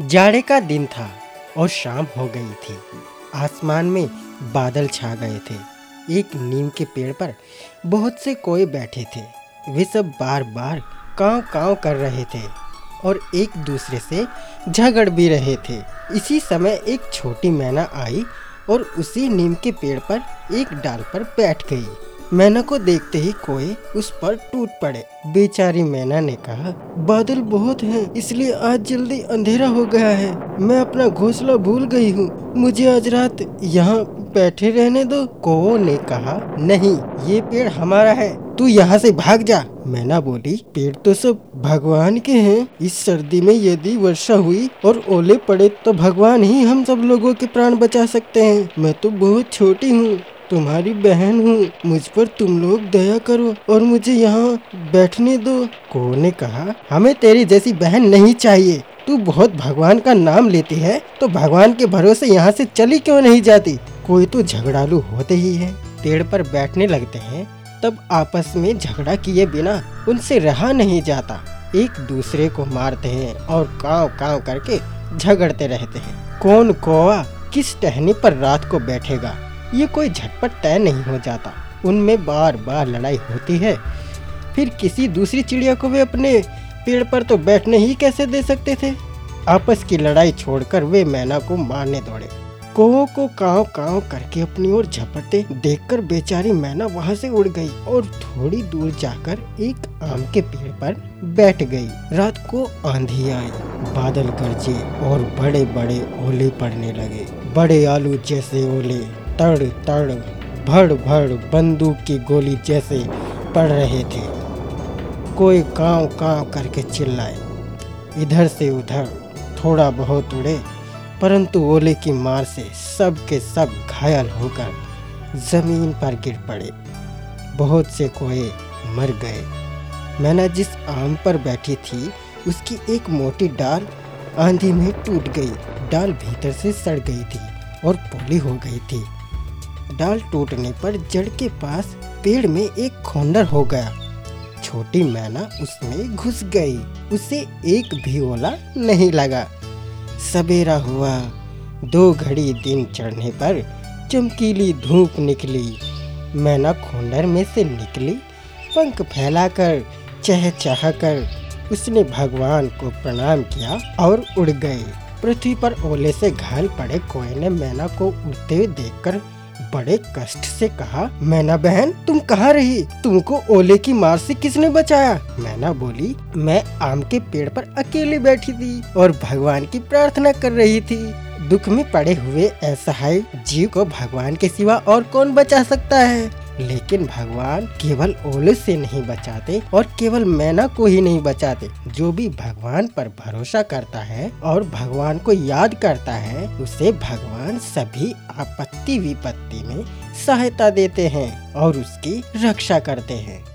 जाड़े का दिन था और शाम हो गई थी। आसमान में बादल छा गए थे। एक नीम के पेड़ पर बहुत से कोए बैठे थे। वे सब बार बार काँव काँव कर रहे थे और एक दूसरे से झगड़ भी रहे थे। इसी समय एक छोटी मैना आई और उसी नीम के पेड़ पर एक डाल पर बैठ गई। मैना को देखते ही कोई उस पर टूट पड़े। बेचारी मैना ने कहा, बादल बहुत हैं, इसलिए आज जल्दी अंधेरा हो गया है। मैं अपना घोंसला भूल गई हूँ। मुझे आज रात यहाँ बैठे रहने दो। को ने कहा, नहीं, ये पेड़ हमारा है। तू यहाँ से भाग जा। मैना बोली, पेड़ तो सब भगवान के हैं। इस सर्दी में यदि वर्षा हुई और ओले पड़े तो भगवान ही हम सब लोगों के प्राण बचा सकते हैं। मैं तो बहुत छोटी हूँ। तुम्हारी बहन हूँ, मुझ पर तुम लोग दया करो और मुझे यहाँ बैठने दो। को ने कहा, हमें तेरी जैसी बहन नहीं चाहिए। तू बहुत भगवान का नाम लेती है तो भगवान के भरोसे यहाँ से चली क्यों नहीं जाती? कोई तो झगड़ालू होते ही है। पेड़ पर बैठने लगते हैं, तब आपस में झगड़ा किए बिना उनसे रहा नहीं जाता। एक दूसरे को मारते हैं और काव काव करके झगड़ते रहते हैं। कौन कोवा किस टहनी पर रात को बैठेगा? ये कोई झटपट तय नहीं हो जाता। उनमें बार बार लड़ाई होती है। फिर किसी दूसरी चिड़िया को वे अपने पेड़ पर तो बैठने ही कैसे दे सकते थे? आपस की लड़ाई छोड़कर वे मैना को मारने दौड़े। कोहो को काव काव करके अपनी ओर झपटते देखकर बेचारी मैना वहाँ से उड़ गई और थोड़ी दूर जाकर एक आम के पेड़ पर बैठ गई। रात को आंधी आई, बादल गरजे और बड़े बड़े ओले पड़ने लगे। बड़े आलू जैसे ओले। तड़ तड़ भड़ भड़ बंदूक की गोली जैसे पड़ रहे थे। कोई कांव कांव करके चिल्लाए। इधर से उधर थोड़ा बहुत उड़े, परंतु ओले की मार से सब के सब घायल होकर ज़मीन पर गिर पड़े। बहुत से कोए मर गए। मैंने जिस आम पर बैठी थी, उसकी एक मोटी डाल आंधी में टूट गई। डाल भीतर से सड़ गई थी और पोली हो गई थी। डाल टूटने पर जड़ के पास पेड़ में एक खोंडर हो गया। छोटी मैना उसमें घुस गई। उसे एक भी ओला नहीं लगा। सवेरा हुआ। दो घड़ी दिन चढ़ने पर चमकीली धूप निकली। मैना खोंडर में से निकली, पंख फैलाकर चह चाह कर उसने भगवान को प्रणाम किया और उड़ गई। पृथ्वी पर ओले से घायल पड़े कोय ने मैना को उड़ते हुए देखकर बड़े कष्ट से कहा, मैना बहन, तुम कहाँ रही? तुमको ओले की मार से किसने बचाया? मैना बोली, मैं आम के पेड़ पर अकेले बैठी थी और भगवान की प्रार्थना कर रही थी। दुख में पड़े हुए असहाय जीव को भगवान के सिवा और कौन बचा सकता है? लेकिन भगवान केवल ओले से नहीं बचाते और केवल मैना को ही नहीं बचाते। जो भी भगवान पर भरोसा करता है और भगवान को याद करता है, उसे भगवान सभी आपत्ति विपत्ति में सहायता देते हैं और उसकी रक्षा करते हैं।